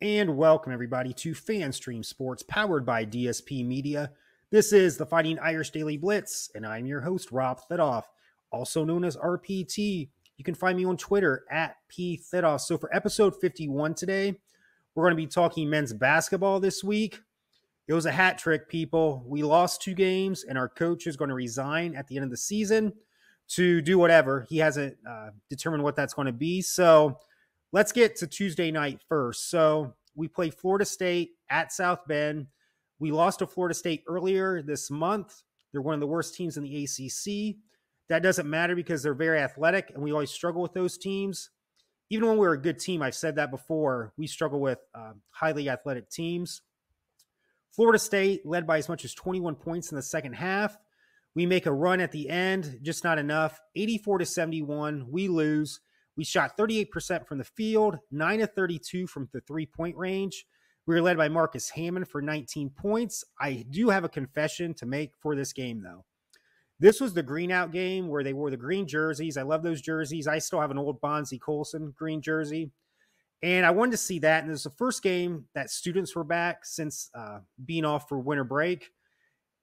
and welcome everybody to FanStream Sports powered by DSP Media. This is the Fighting Irish Daily Blitz, and I'm your host, Rob Thidoff, also known as RPT. You can find me on Twitter at P. So for episode 51 today, we're going to be talking men's basketball this week. It was a hat trick, people. We lost two games, and our coach is going to resign at the end of the season to do whatever. He hasn't uh, determined what that's going to be. So let's get to Tuesday night first. So we play Florida State at South Bend. We lost to Florida State earlier this month. They're one of the worst teams in the ACC. That doesn't matter because they're very athletic, and we always struggle with those teams. Even when we're a good team, I've said that before, we struggle with uh, highly athletic teams. Florida State led by as much as 21 points in the second half. We make a run at the end, just not enough. 84 to 71, we lose. We shot 38% from the field, 9 of 32 from the three point range. We were led by Marcus Hammond for 19 points. I do have a confession to make for this game, though. This was the green out game where they wore the green jerseys. I love those jerseys. I still have an old Bonzie Colson green jersey. And I wanted to see that. And it was the first game that students were back since uh, being off for winter break.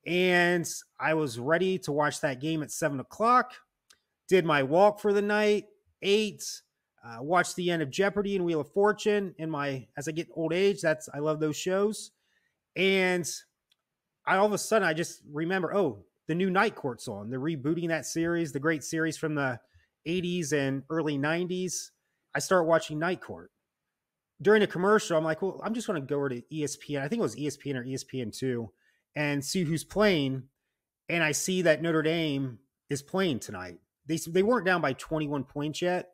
And I was ready to watch that game at seven o'clock. Did my walk for the night, eight. Uh, watched the end of Jeopardy and Wheel of Fortune in my as I get old age. That's I love those shows, and I all of a sudden I just remember oh the new Night Court's on. They're rebooting that series, the great series from the 80s and early 90s. I start watching Night Court. During a commercial, I'm like, well, I'm just going to go over to ESPN. I think it was ESPN or ESPN two, and see who's playing. And I see that Notre Dame is playing tonight. They they weren't down by 21 points yet,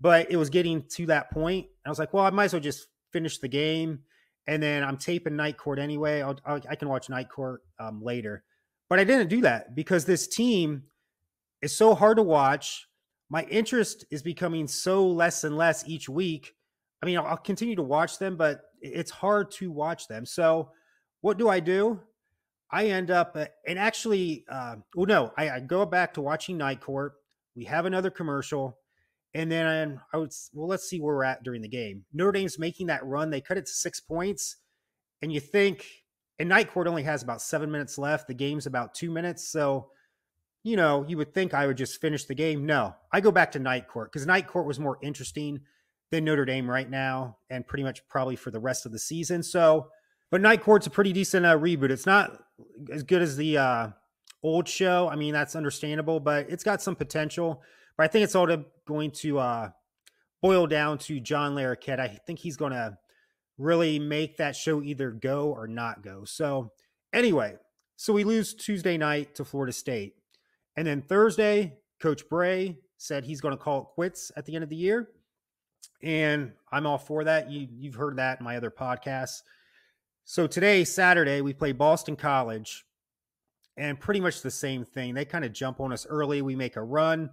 but it was getting to that point. I was like, well, I might as well just finish the game, and then I'm taping night court anyway. I'll, I'll i can watch night court um, later, but I didn't do that because this team is so hard to watch. My interest is becoming so less and less each week. I mean, I'll, I'll continue to watch them, but it's hard to watch them. So, what do I do? I end up, uh, and actually, uh, well, no, I, I, go back to watching Night Court. We have another commercial. And then I would, well, let's see where we're at during the game. Notre Dame's making that run. They cut it to six points. And you think, and Night Court only has about seven minutes left. The game's about two minutes. So, you know, you would think I would just finish the game. No, I go back to Night Court because Night Court was more interesting than Notre Dame right now and pretty much probably for the rest of the season. So, but Night Court's a pretty decent uh, reboot. It's not as good as the uh, old show. I mean, that's understandable, but it's got some potential. But I think it's all to, going to uh, boil down to John Larroquette. I think he's going to really make that show either go or not go. So, anyway, so we lose Tuesday night to Florida State. And then Thursday, Coach Brey said he's going to call it quits at the end of the year. And I'm all for that. You, you've heard that in my other podcasts. So today, Saturday, we play Boston College and pretty much the same thing. They kind of jump on us early. We make a run.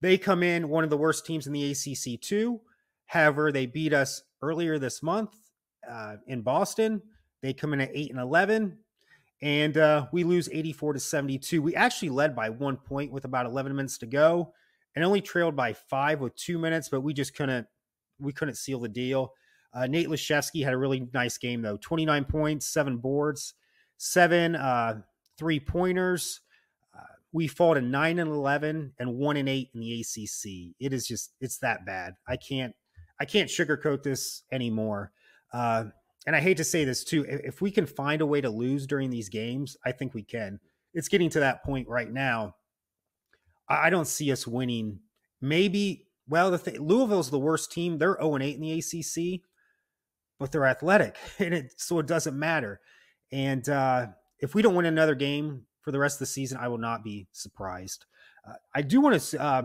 They come in one of the worst teams in the ACC too. However, they beat us earlier this month uh, in Boston. They come in at eight and eleven, and uh, we lose eighty-four to seventy-two. We actually led by one point with about eleven minutes to go, and only trailed by five with two minutes. But we just couldn't we couldn't seal the deal. Uh, Nate Laszewski had a really nice game though. Twenty-nine points, seven boards, seven uh, three pointers. Uh, we fall to nine and eleven and one and eight in the ACC. It is just it's that bad. I can't I can't sugarcoat this anymore. Uh, and I hate to say this too. If we can find a way to lose during these games, I think we can. It's getting to that point right now. I don't see us winning. Maybe well, the th- Louisville's the worst team. They're 0 and 8 in the ACC, but they're athletic, and it so it doesn't matter. And uh, if we don't win another game for the rest of the season, I will not be surprised. Uh, I do want to. Uh,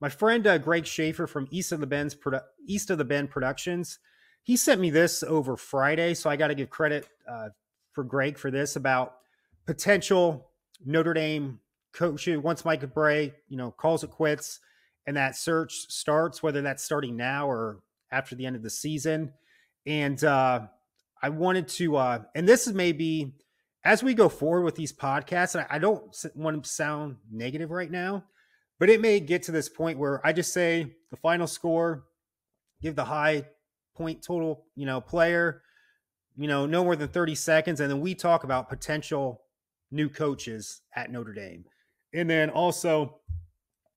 my friend uh, Greg Schaefer from East of the Bend's Produ- East of the Bend Productions, he sent me this over Friday, so I got to give credit uh, for Greg for this about potential Notre Dame coach once Mike Brey, you know, calls it quits and that search starts, whether that's starting now or after the end of the season. And uh, I wanted to, uh, and this is maybe as we go forward with these podcasts, I don't want to sound negative right now, but it may get to this point where I just say the final score, give the high point total, you know, player, you know, no more than 30 seconds. And then we talk about potential new coaches at Notre Dame. And then also,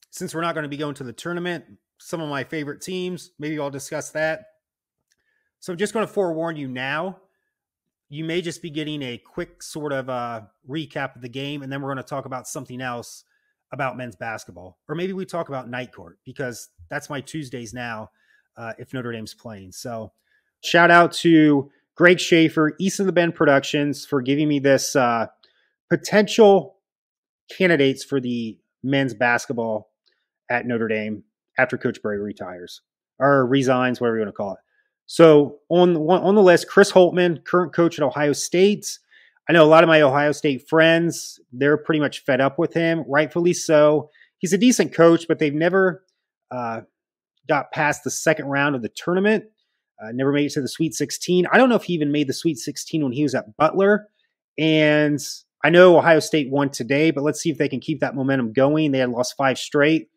since we're not going to be going to the tournament, some of my favorite teams, maybe I'll discuss that. So I'm just going to forewarn you now. You may just be getting a quick sort of uh, recap of the game, and then we're going to talk about something else about men's basketball. Or maybe we talk about night court because that's my Tuesdays now uh, if Notre Dame's playing. So shout out to Greg Schaefer, East of the Bend Productions, for giving me this uh, potential candidates for the men's basketball at Notre Dame after Coach Brey retires or resigns, whatever you want to call it. So on on the list, Chris Holtmann, current coach at Ohio State. I know a lot of my Ohio State friends; they're pretty much fed up with him, rightfully so. He's a decent coach, but they've never uh, got past the second round of the tournament. Uh, never made it to the Sweet 16. I don't know if he even made the Sweet 16 when he was at Butler. And I know Ohio State won today, but let's see if they can keep that momentum going. They had lost five straight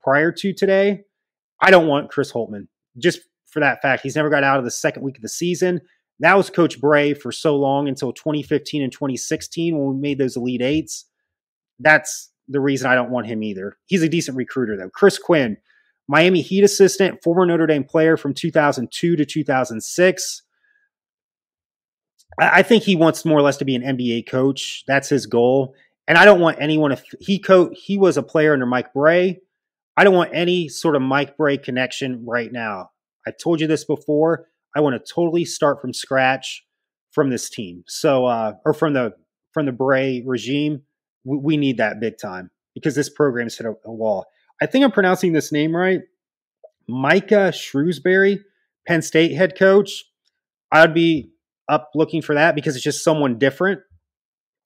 prior to today. I don't want Chris Holtmann. just for that fact. He's never got out of the second week of the season. That was Coach Brey for so long until 2015 and 2016 when we made those Elite Eights. That's the reason I don't want him either. He's a decent recruiter, though. Chris Quinn, Miami Heat assistant, former Notre Dame player from 2002 to 2006. I think he wants more or less to be an NBA coach. That's his goal. And I don't want anyone if he co he was a player under Mike Brey. I don't want any sort of Mike Brey connection right now. I've told you this before. I want to totally start from scratch from this team. So uh or from the from the Brey regime. We, we need that big time because this program's hit a, a wall. I think I'm pronouncing this name right. Micah Shrewsberry, Penn State head coach. I'd be up looking for that because it's just someone different.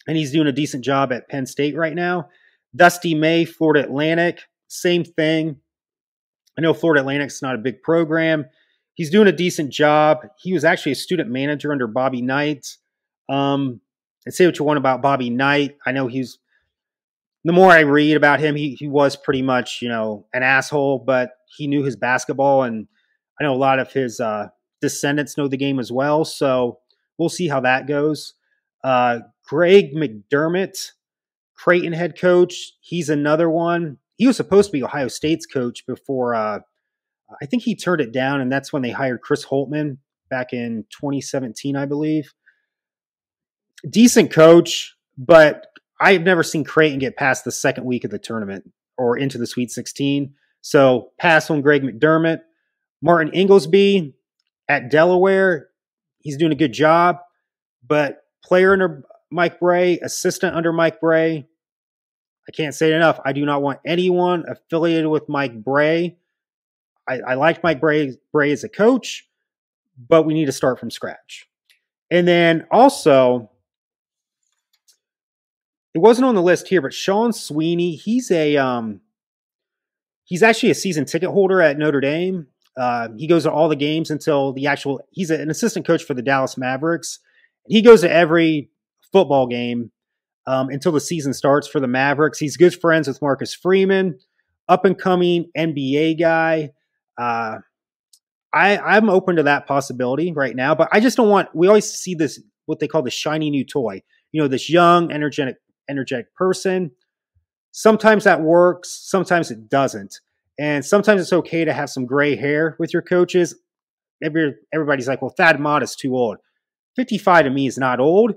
And he's doing a decent job at Penn State right now. Dusty May, Florida Atlantic, same thing. I know Florida Atlantic's not a big program. He's doing a decent job. He was actually a student manager under Bobby Knight. Um, and say what you want about Bobby Knight. I know he's the more I read about him, he he was pretty much you know an asshole, but he knew his basketball, and I know a lot of his uh, descendants know the game as well. So we'll see how that goes. Uh, Greg McDermott, Creighton head coach, he's another one. He was supposed to be Ohio State's coach before. Uh, I think he turned it down, and that's when they hired Chris Holtmann back in 2017, I believe. Decent coach, but I've never seen Creighton get past the second week of the tournament or into the Sweet 16. So pass on Greg McDermott. Martin Inglesby at Delaware, he's doing a good job, but player under Mike Brey, assistant under Mike Brey. I can't say it enough. I do not want anyone affiliated with Mike Brey. I, I like Mike Bray, Brey as a coach, but we need to start from scratch. And then also, it wasn't on the list here, but Sean Sweeney, he's a um, he's actually a season ticket holder at Notre Dame. Uh, he goes to all the games until the actual. He's an assistant coach for the Dallas Mavericks. He goes to every football game um, until the season starts for the Mavericks. He's good friends with Marcus Freeman, up and coming NBA guy. Uh, I, I'm open to that possibility right now, but I just don't want. We always see this what they call the shiny new toy. You know, this young, energetic energetic person. Sometimes that works, sometimes it doesn't. And sometimes it's okay to have some gray hair with your coaches. Every, everybody's like, well, Thad Matta is too old. 55 to me is not old.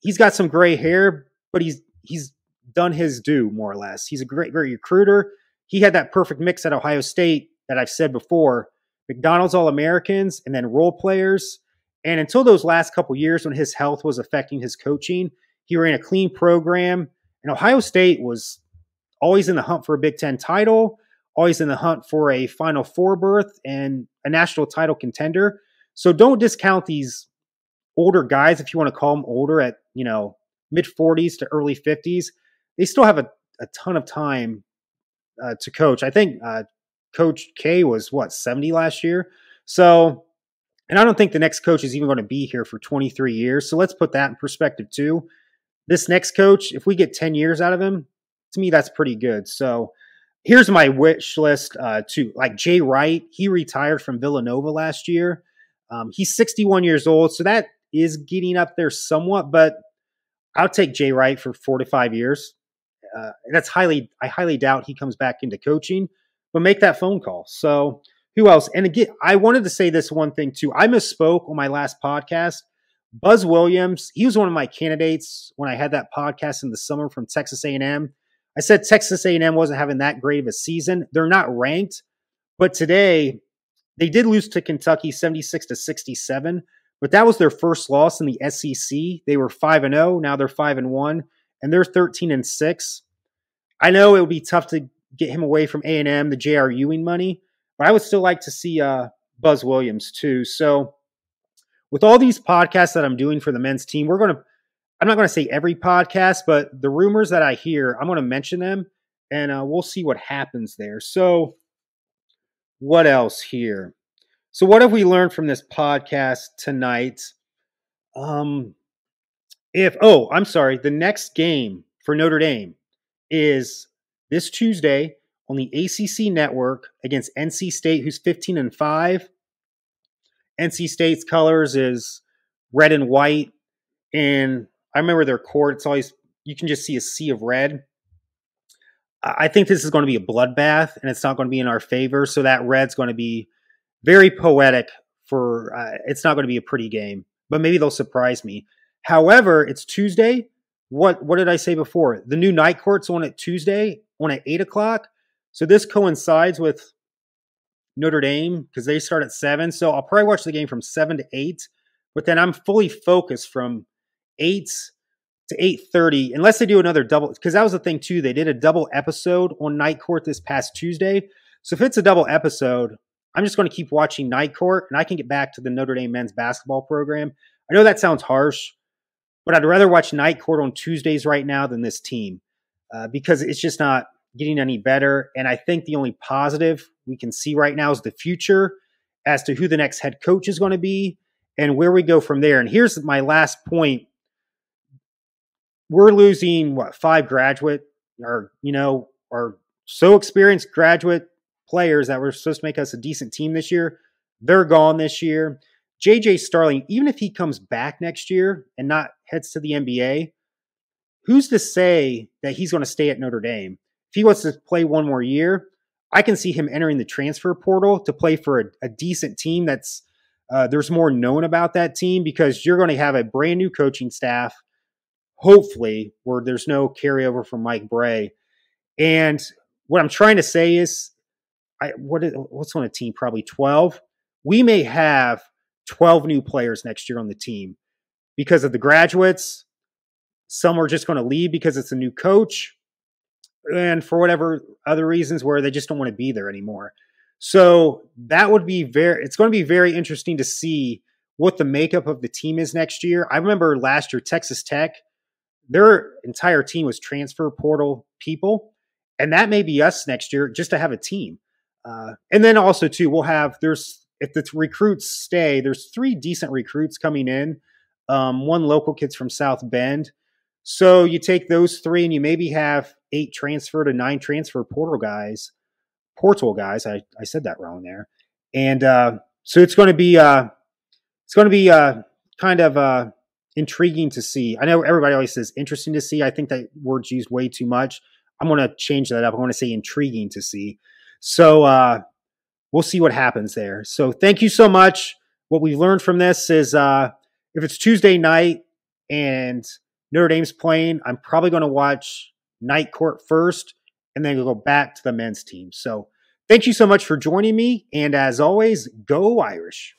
He's got some gray hair, but he's he's done his due more or less. He's a great, great recruiter. He had that perfect mix at Ohio State that I've said before. McDonald's All Americans and then role players. And until those last couple years when his health was affecting his coaching, he ran a clean program. And Ohio State was always in the hunt for a Big Ten title, always in the hunt for a Final Four berth and a national title contender. So don't discount these older guys, if you want to call them older, at you know mid 40s to early 50s. They still have a, a ton of time uh, to coach. I think uh, Coach K was what 70 last year. So, and I don't think the next coach is even going to be here for 23 years. So let's put that in perspective too. This next coach, if we get 10 years out of him, to me, that's pretty good. So here's my wish list uh, too. Like Jay Wright, he retired from Villanova last year. Um, he's 61 years old, so that is getting up there somewhat, but I'll take Jay Wright for four to five years. Uh, that's highly, I highly doubt he comes back into coaching, but make that phone call. So who else? And again, I wanted to say this one thing too. I misspoke on my last podcast. Buzz Williams, he was one of my candidates when I had that podcast in the summer from Texas A&M. I said Texas A&M wasn't having that great of a season. They're not ranked, but today they did lose to Kentucky 76 to 67, but that was their first loss in the SEC. They were 5 and 0, now they're 5 and 1 and they're 13 and 6. I know it would be tough to get him away from A&M, the J.R. Ewing money, but I would still like to see uh, Buzz Williams too. So with all these podcasts that I'm doing for the men's team, we're going to I'm not going to say every podcast, but the rumors that I hear, I'm going to mention them and uh, we'll see what happens there. So, what else here? So, what have we learned from this podcast tonight? Um, if, oh, I'm sorry, the next game for Notre Dame is this Tuesday on the ACC network against NC State, who's 15 and 5. NC State's colors is red and white. And I remember their court, it's always, you can just see a sea of red. I think this is going to be a bloodbath and it's not going to be in our favor. So that red's going to be very poetic for, uh, it's not going to be a pretty game, but maybe they'll surprise me. However, it's Tuesday. What what did I say before? The new night court's on at Tuesday, on at eight o'clock. So this coincides with Notre Dame because they start at seven. So I'll probably watch the game from seven to eight, but then I'm fully focused from eight to eight thirty, unless they do another double. Because that was the thing too. They did a double episode on Night Court this past Tuesday. So if it's a double episode, I'm just going to keep watching Night Court, and I can get back to the Notre Dame men's basketball program. I know that sounds harsh, but I'd rather watch Night Court on Tuesdays right now than this team uh, because it's just not getting any better. And I think the only positive we can see right now is the future as to who the next head coach is going to be and where we go from there. And here's my last point. We're losing what five graduate or you know are so experienced graduate players that were supposed to make us a decent team this year. They're gone this year. JJ Starling, even if he comes back next year and not heads to the NBA, who's to say that he's going to stay at Notre Dame? If he wants to play one more year, I can see him entering the transfer portal to play for a, a decent team that's uh, there's more known about that team because you're going to have a brand new coaching staff, hopefully, where there's no carryover from Mike Brey. And what I'm trying to say is, I what is, what's on a team? Probably 12. We may have 12 new players next year on the team because of the graduates. Some are just going to leave because it's a new coach and for whatever other reasons where they just don't want to be there anymore. So that would be very, it's going to be very interesting to see what the makeup of the team is next year. I remember last year, Texas Tech, their entire team was transfer portal people. And that may be us next year just to have a team. Uh, and then also, too, we'll have, there's if the recruits stay, there's three decent recruits coming in. Um, one local kid's from South Bend. So you take those three and you maybe have eight transfer to nine transfer portal guys, portal guys. I, I said that wrong there. And uh, so it's going to be uh, it's going to be uh, kind of uh, intriguing to see. I know everybody always says interesting to see. I think that word's used way too much. I'm going to change that up. I want to say intriguing to see. So uh, we'll see what happens there. So thank you so much. What we've learned from this is uh, if it's Tuesday night and Notre Dame's playing, I'm probably going to watch Night Court first and then go back to the men's team. So thank you so much for joining me. And as always, go Irish.